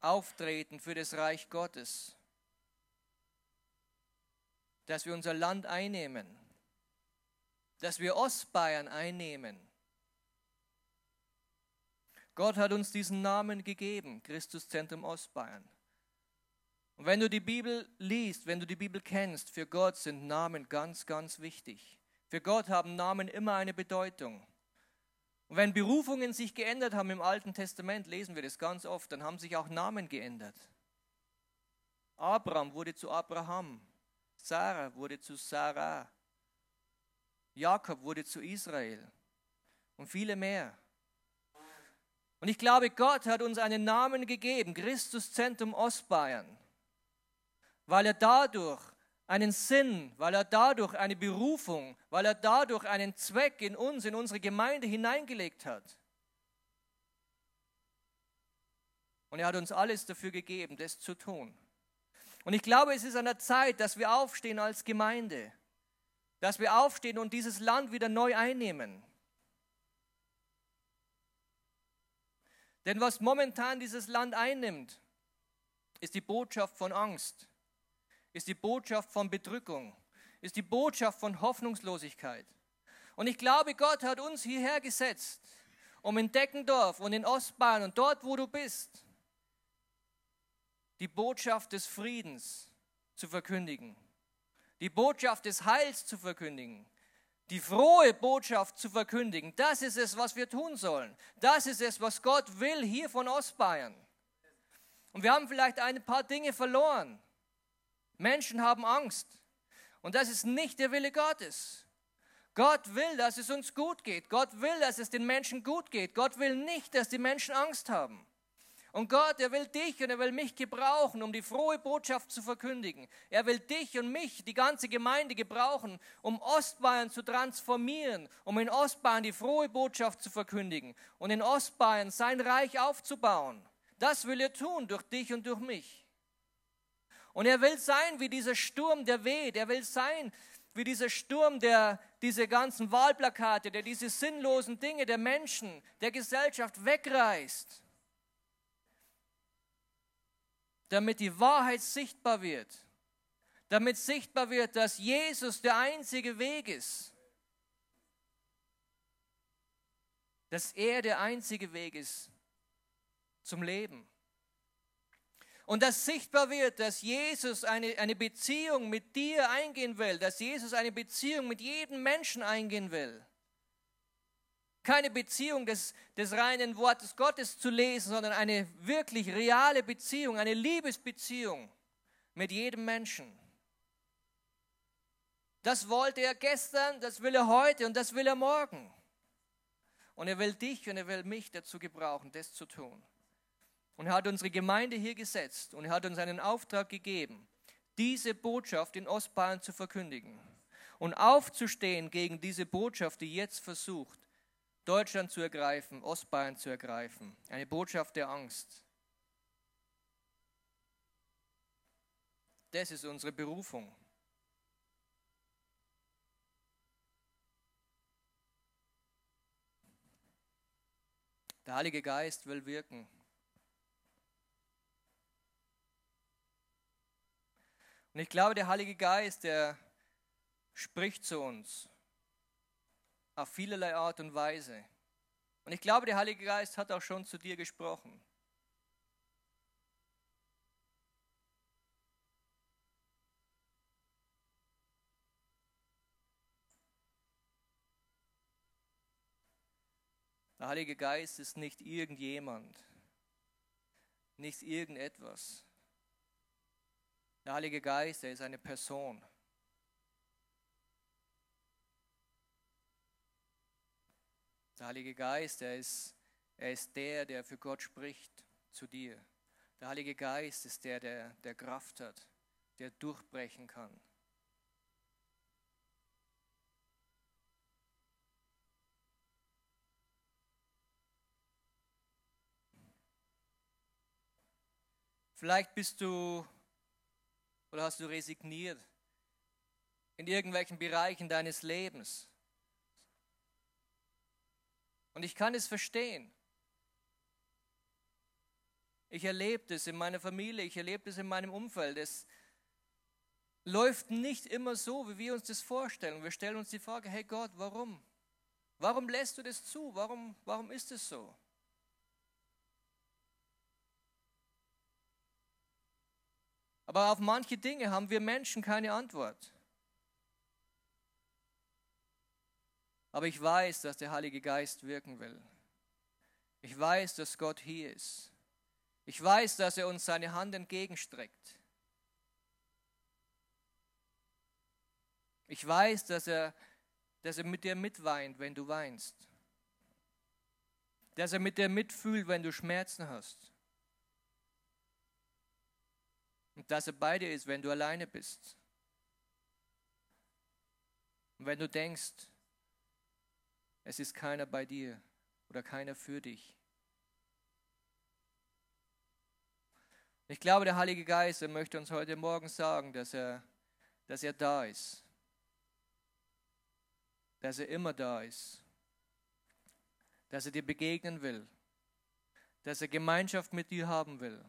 Auftreten für das Reich Gottes, dass wir unser Land einnehmen, dass wir Ostbayern einnehmen. Gott hat uns diesen Namen gegeben, Christuszentrum Ostbayern. Und wenn du die Bibel liest, wenn du die Bibel kennst, für Gott sind Namen ganz, ganz wichtig. Für Gott haben Namen immer eine Bedeutung. Und wenn Berufungen sich geändert haben im Alten Testament, lesen wir das ganz oft, dann haben sich auch Namen geändert. Abraham wurde zu Abraham, Sarah wurde zu Sarah, Jakob wurde zu Israel und viele mehr. Und ich glaube, Gott hat uns einen Namen gegeben, Christuszentrum Ostbayern, weil er dadurch einen Sinn, weil er dadurch eine Berufung, weil er dadurch einen Zweck in uns, in unsere Gemeinde hineingelegt hat. Und er hat uns alles dafür gegeben, das zu tun. Und ich glaube, es ist an der Zeit, dass wir aufstehen als Gemeinde, dass wir aufstehen und dieses Land wieder neu einnehmen. Denn was momentan dieses Land einnimmt, ist die Botschaft von Angst ist die Botschaft von Bedrückung, ist die Botschaft von Hoffnungslosigkeit. Und ich glaube, Gott hat uns hierher gesetzt, um in Deckendorf und in Ostbahn und dort, wo du bist, die Botschaft des Friedens zu verkündigen, die Botschaft des Heils zu verkündigen, die frohe Botschaft zu verkündigen. Das ist es, was wir tun sollen. Das ist es, was Gott will hier von Ostbayern. Und wir haben vielleicht ein paar Dinge verloren. Menschen haben Angst. Und das ist nicht der Wille Gottes. Gott will, dass es uns gut geht. Gott will, dass es den Menschen gut geht. Gott will nicht, dass die Menschen Angst haben. Und Gott, er will dich und er will mich gebrauchen, um die frohe Botschaft zu verkündigen. Er will dich und mich, die ganze Gemeinde gebrauchen, um Ostbayern zu transformieren, um in Ostbayern die frohe Botschaft zu verkündigen und in Ostbayern sein Reich aufzubauen. Das will er tun durch dich und durch mich. Und er will sein wie dieser Sturm, der weht. Er will sein wie dieser Sturm, der diese ganzen Wahlplakate, der diese sinnlosen Dinge der Menschen, der Gesellschaft wegreißt damit die Wahrheit sichtbar wird, damit sichtbar wird, dass Jesus der einzige Weg ist, dass er der einzige Weg ist zum Leben. Und dass sichtbar wird, dass Jesus eine, eine Beziehung mit dir eingehen will, dass Jesus eine Beziehung mit jedem Menschen eingehen will keine Beziehung des, des reinen Wortes Gottes zu lesen, sondern eine wirklich reale Beziehung, eine Liebesbeziehung mit jedem Menschen. Das wollte er gestern, das will er heute und das will er morgen. Und er will dich und er will mich dazu gebrauchen, das zu tun. Und er hat unsere Gemeinde hier gesetzt und er hat uns einen Auftrag gegeben, diese Botschaft in Ostbayern zu verkündigen und aufzustehen gegen diese Botschaft, die jetzt versucht, Deutschland zu ergreifen, Ostbayern zu ergreifen. Eine Botschaft der Angst. Das ist unsere Berufung. Der Heilige Geist will wirken. Und ich glaube, der Heilige Geist, der spricht zu uns auf vielerlei Art und Weise. Und ich glaube, der Heilige Geist hat auch schon zu dir gesprochen. Der Heilige Geist ist nicht irgendjemand, nicht irgendetwas. Der Heilige Geist, er ist eine Person. Der Heilige Geist, er ist, er ist der, der für Gott spricht zu dir. Der Heilige Geist ist der, der, der Kraft hat, der durchbrechen kann. Vielleicht bist du oder hast du resigniert in irgendwelchen Bereichen deines Lebens. Und ich kann es verstehen. Ich erlebe es in meiner Familie, ich erlebe es in meinem Umfeld. Es läuft nicht immer so, wie wir uns das vorstellen. Wir stellen uns die Frage, hey Gott, warum? Warum lässt du das zu? Warum, warum ist es so? Aber auf manche Dinge haben wir Menschen keine Antwort. Aber ich weiß, dass der Heilige Geist wirken will. Ich weiß, dass Gott hier ist. Ich weiß, dass er uns seine Hand entgegenstreckt. Ich weiß, dass er, dass er mit dir mitweint, wenn du weinst. Dass er mit dir mitfühlt, wenn du Schmerzen hast. Und dass er bei dir ist, wenn du alleine bist. Und wenn du denkst, es ist keiner bei dir oder keiner für dich. Ich glaube, der Heilige Geist er möchte uns heute Morgen sagen, dass er, dass er da ist. Dass er immer da ist. Dass er dir begegnen will. Dass er Gemeinschaft mit dir haben will.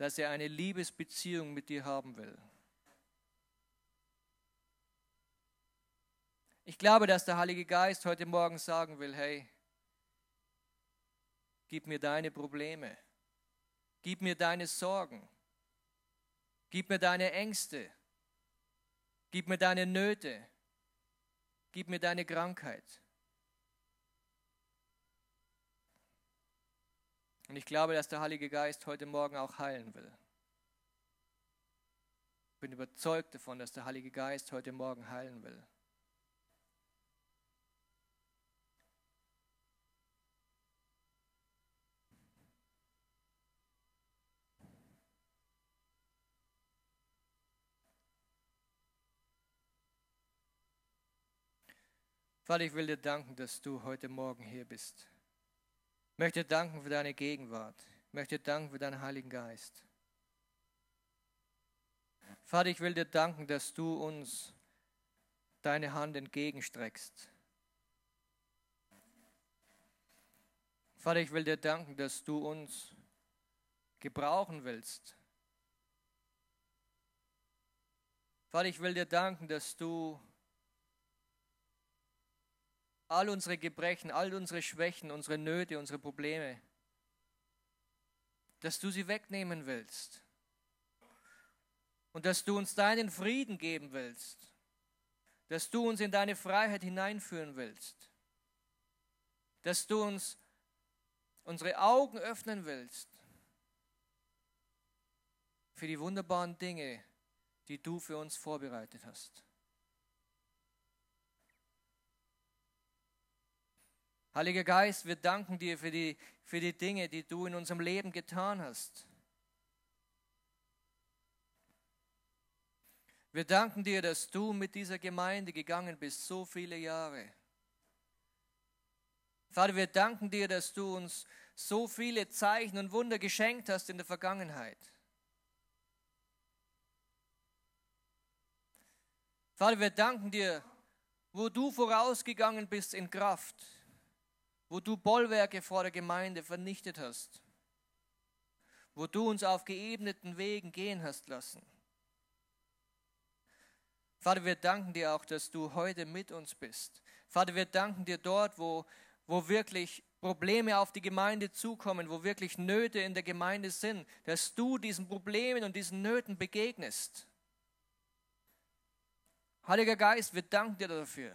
Dass er eine Liebesbeziehung mit dir haben will. Ich glaube, dass der Heilige Geist heute Morgen sagen will, hey, gib mir deine Probleme, gib mir deine Sorgen, gib mir deine Ängste, gib mir deine Nöte, gib mir deine Krankheit. Und ich glaube, dass der Heilige Geist heute Morgen auch heilen will. Ich bin überzeugt davon, dass der Heilige Geist heute Morgen heilen will. Vater, ich will dir danken, dass du heute Morgen hier bist. Möchte danken für deine Gegenwart. Möchte danken für deinen Heiligen Geist. Vater, ich will dir danken, dass du uns deine Hand entgegenstreckst. Vater, ich will dir danken, dass du uns gebrauchen willst. Vater, ich will dir danken, dass du all unsere Gebrechen, all unsere Schwächen, unsere Nöte, unsere Probleme, dass du sie wegnehmen willst. Und dass du uns deinen Frieden geben willst, dass du uns in deine Freiheit hineinführen willst, dass du uns unsere Augen öffnen willst für die wunderbaren Dinge, die du für uns vorbereitet hast. Heiliger Geist, wir danken dir für die, für die Dinge, die du in unserem Leben getan hast. Wir danken dir, dass du mit dieser Gemeinde gegangen bist, so viele Jahre. Vater, wir danken dir, dass du uns so viele Zeichen und Wunder geschenkt hast in der Vergangenheit. Vater, wir danken dir, wo du vorausgegangen bist in Kraft, wo du Bollwerke vor der Gemeinde vernichtet hast, wo du uns auf geebneten Wegen gehen hast lassen. Vater, wir danken dir auch, dass du heute mit uns bist. Vater, wir danken dir dort, wo, wo wirklich Probleme auf die Gemeinde zukommen, wo wirklich Nöte in der Gemeinde sind, dass du diesen Problemen und diesen Nöten begegnest. Heiliger Geist, wir danken dir dafür.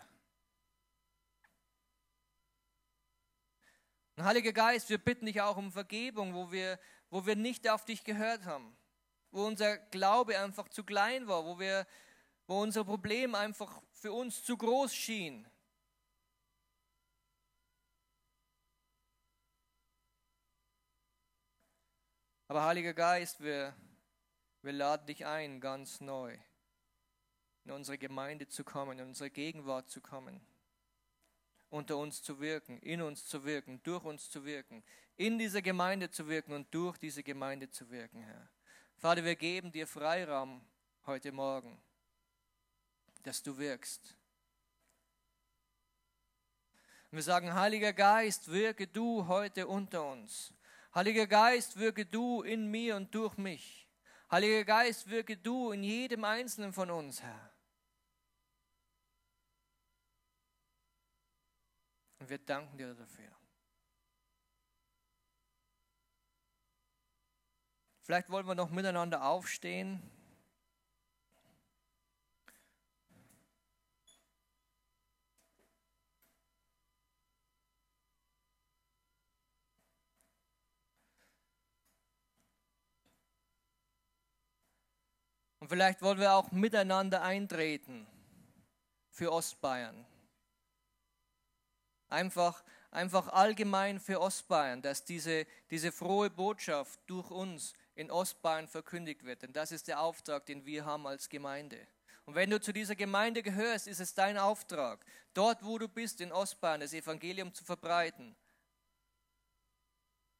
Heiliger Geist, wir bitten dich auch um Vergebung, wo wir, wo wir nicht auf dich gehört haben, wo unser Glaube einfach zu klein war, wo wir wo unser Problem einfach für uns zu groß schien. Aber Heiliger Geist, wir, wir laden dich ein, ganz neu in unsere Gemeinde zu kommen, in unsere Gegenwart zu kommen, unter uns zu wirken, in uns zu wirken, durch uns zu wirken, in dieser Gemeinde zu wirken und durch diese Gemeinde zu wirken, Herr. Vater, wir geben dir Freiraum heute Morgen dass du wirkst. Und wir sagen, Heiliger Geist, wirke du heute unter uns. Heiliger Geist, wirke du in mir und durch mich. Heiliger Geist, wirke du in jedem Einzelnen von uns, Herr. Und wir danken dir dafür. Vielleicht wollen wir noch miteinander aufstehen. Und vielleicht wollen wir auch miteinander eintreten für Ostbayern. Einfach, einfach allgemein für Ostbayern, dass diese, diese frohe Botschaft durch uns in Ostbayern verkündigt wird. Denn das ist der Auftrag, den wir haben als Gemeinde. Und wenn du zu dieser Gemeinde gehörst, ist es dein Auftrag, dort, wo du bist, in Ostbayern, das Evangelium zu verbreiten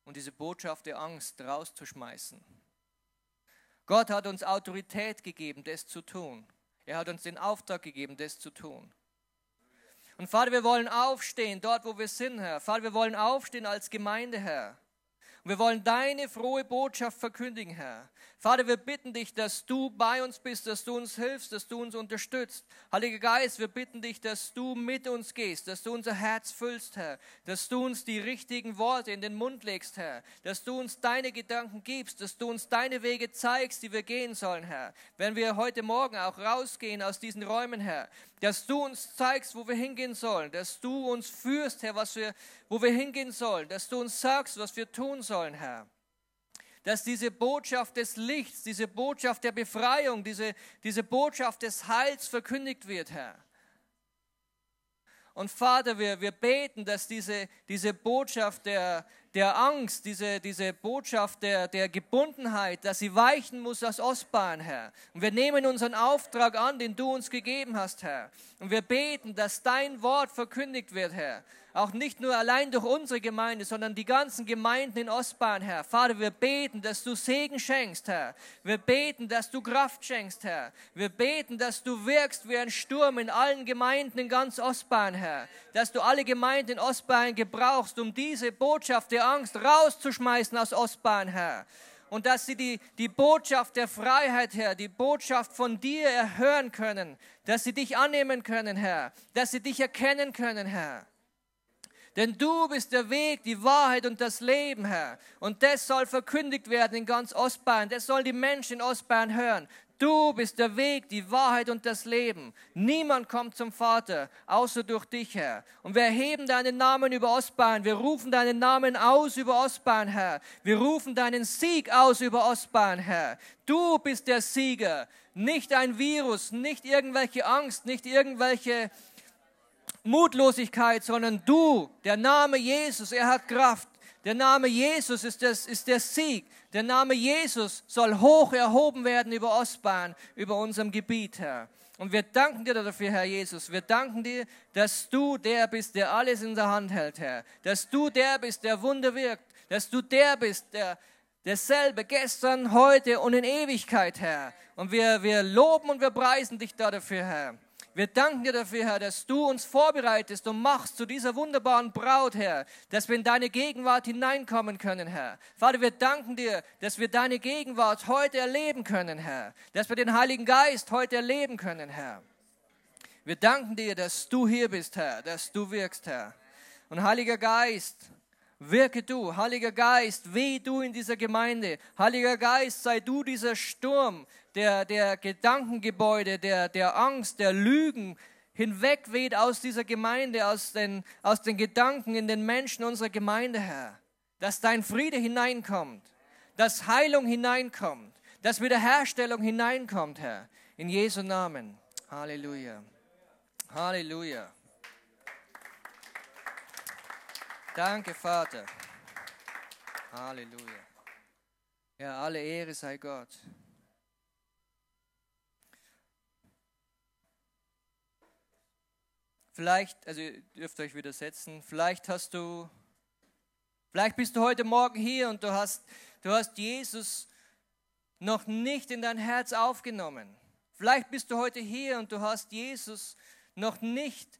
und diese Botschaft der Angst rauszuschmeißen. Gott hat uns Autorität gegeben, das zu tun. Er hat uns den Auftrag gegeben, das zu tun. Und Vater, wir wollen aufstehen, dort wo wir sind, Herr. Vater, wir wollen aufstehen als Gemeinde, Herr. Und wir wollen deine frohe Botschaft verkündigen, Herr. Vater, wir bitten dich, dass du bei uns bist, dass du uns hilfst, dass du uns unterstützt. Heiliger Geist, wir bitten dich, dass du mit uns gehst, dass du unser Herz füllst, Herr, dass du uns die richtigen Worte in den Mund legst, Herr, dass du uns deine Gedanken gibst, dass du uns deine Wege zeigst, die wir gehen sollen, Herr. Wenn wir heute Morgen auch rausgehen aus diesen Räumen, Herr, dass du uns zeigst, wo wir hingehen sollen, dass du uns führst, Herr, was wir, wo wir hingehen sollen, dass du uns sagst, was wir tun sollen, Herr dass diese Botschaft des Lichts, diese Botschaft der Befreiung, diese, diese Botschaft des Heils verkündigt wird, Herr. Und Vater, wir, wir beten, dass diese, diese Botschaft der, der Angst, diese, diese Botschaft der, der Gebundenheit, dass sie weichen muss aus Ostbahn, Herr. Und wir nehmen unseren Auftrag an, den du uns gegeben hast, Herr. Und wir beten, dass dein Wort verkündigt wird, Herr auch nicht nur allein durch unsere Gemeinde, sondern die ganzen Gemeinden in Ostbahn, Herr. Vater, wir beten, dass du Segen schenkst, Herr. Wir beten, dass du Kraft schenkst, Herr. Wir beten, dass du wirkst wie ein Sturm in allen Gemeinden in ganz Ostbahn, Herr. Dass du alle Gemeinden in Ostbahn gebrauchst, um diese Botschaft der Angst rauszuschmeißen aus Ostbahn, Herr und dass sie die, die Botschaft der Freiheit, Herr, die Botschaft von dir erhören können, dass sie dich annehmen können, Herr, dass sie dich erkennen können, Herr. Denn du bist der Weg, die Wahrheit und das Leben, Herr. Und das soll verkündigt werden in ganz Ostbayern. Das soll die Menschen in Ostbayern hören. Du bist der Weg, die Wahrheit und das Leben. Niemand kommt zum Vater, außer durch dich, Herr. Und wir erheben deinen Namen über Ostbayern. Wir rufen deinen Namen aus über Ostbayern, Herr. Wir rufen deinen Sieg aus über Ostbayern, Herr. Du bist der Sieger. Nicht ein Virus, nicht irgendwelche Angst, nicht irgendwelche Mutlosigkeit, sondern du, der Name Jesus, er hat Kraft. Der Name Jesus ist, das, ist der Sieg. Der Name Jesus soll hoch erhoben werden über Ostbahn, über unserem Gebiet, Herr. Und wir danken dir dafür, Herr Jesus. Wir danken dir, dass du der bist, der alles in der Hand hält, Herr. Dass du der bist, der Wunder wirkt. Dass du der bist, der derselbe gestern, heute und in Ewigkeit, Herr. Und wir, wir loben und wir preisen dich dafür, Herr. Wir danken dir dafür, Herr, dass du uns vorbereitest und machst zu dieser wunderbaren Braut, Herr, dass wir in deine Gegenwart hineinkommen können, Herr. Vater, wir danken dir, dass wir deine Gegenwart heute erleben können, Herr. Dass wir den Heiligen Geist heute erleben können, Herr. Wir danken dir, dass du hier bist, Herr, dass du wirkst, Herr. Und Heiliger Geist, Wirke du, Heiliger Geist, weh du in dieser Gemeinde. Heiliger Geist, sei du dieser Sturm, der, der Gedankengebäude, der, der Angst, der Lügen hinwegweht aus dieser Gemeinde, aus den, aus den Gedanken in den Menschen unserer Gemeinde, Herr. Dass dein Friede hineinkommt, dass Heilung hineinkommt, dass Wiederherstellung hineinkommt, Herr. In Jesu Namen. Halleluja. Halleluja. Danke, Vater. Halleluja. Ja, alle Ehre sei Gott. Vielleicht, also ihr dürft euch widersetzen, vielleicht hast du, vielleicht bist du heute Morgen hier und du hast, du hast Jesus noch nicht in dein Herz aufgenommen. Vielleicht bist du heute hier und du hast Jesus noch nicht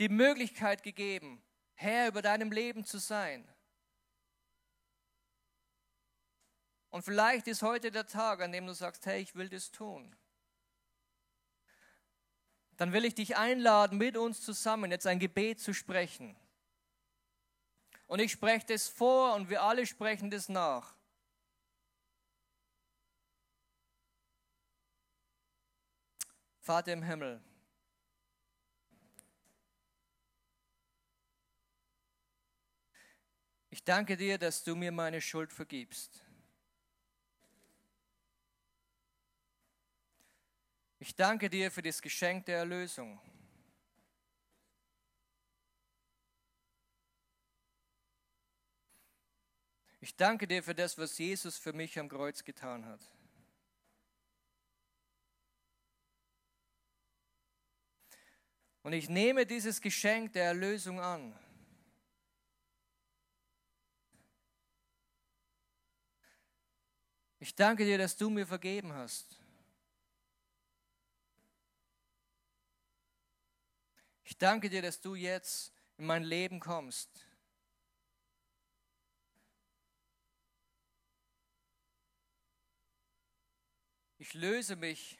die Möglichkeit gegeben, Herr über deinem Leben zu sein. Und vielleicht ist heute der Tag, an dem du sagst, hey, ich will das tun. Dann will ich dich einladen, mit uns zusammen jetzt ein Gebet zu sprechen. Und ich spreche das vor und wir alle sprechen das nach. Vater im Himmel, Ich danke dir, dass du mir meine Schuld vergibst. Ich danke dir für das Geschenk der Erlösung. Ich danke dir für das, was Jesus für mich am Kreuz getan hat. Und ich nehme dieses Geschenk der Erlösung an. Ich danke dir, dass du mir vergeben hast. Ich danke dir, dass du jetzt in mein Leben kommst. Ich löse mich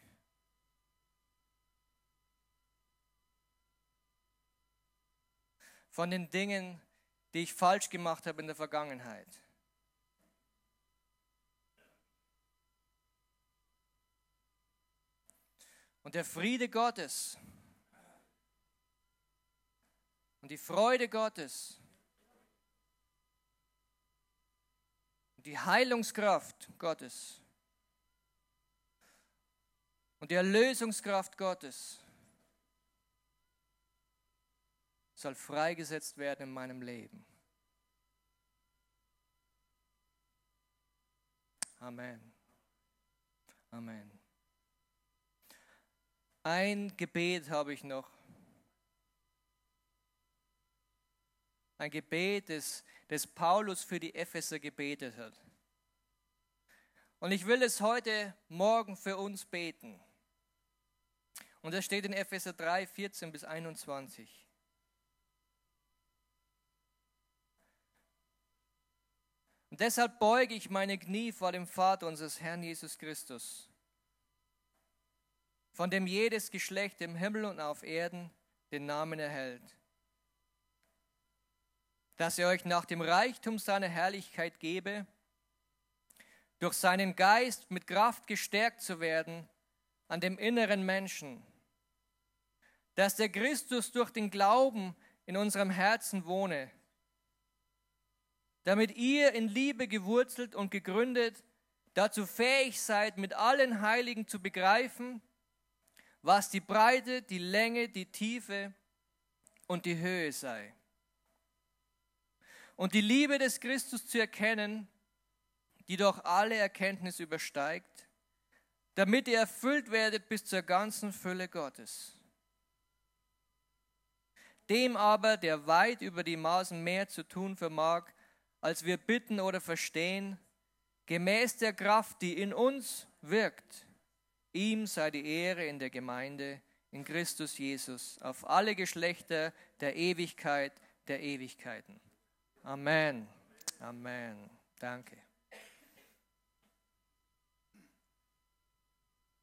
von den Dingen, die ich falsch gemacht habe in der Vergangenheit. Und der Friede Gottes und die Freude Gottes und die Heilungskraft Gottes und die Erlösungskraft Gottes soll freigesetzt werden in meinem Leben. Amen. Amen. Ein Gebet habe ich noch. Ein Gebet, das, das Paulus für die Epheser gebetet hat. Und ich will es heute Morgen für uns beten. Und das steht in Epheser 3, 14 bis 21. Und deshalb beuge ich meine Knie vor dem Vater unseres Herrn Jesus Christus, von dem jedes Geschlecht im Himmel und auf Erden den Namen erhält, dass er euch nach dem Reichtum seiner Herrlichkeit gebe, durch seinen Geist mit Kraft gestärkt zu werden an dem inneren Menschen, dass der Christus durch den Glauben in unserem Herzen wohne, damit ihr in Liebe gewurzelt und gegründet dazu fähig seid, mit allen Heiligen zu begreifen, was die Breite, die Länge, die Tiefe und die Höhe sei. Und die Liebe des Christus zu erkennen, die doch alle Erkenntnis übersteigt, damit ihr erfüllt werdet bis zur ganzen Fülle Gottes. Dem aber, der weit über die Maßen mehr zu tun vermag, als wir bitten oder verstehen, gemäß der Kraft, die in uns wirkt. Ihm sei die Ehre in der Gemeinde, in Christus Jesus, auf alle Geschlechter der Ewigkeit der Ewigkeiten. Amen. Amen. Danke.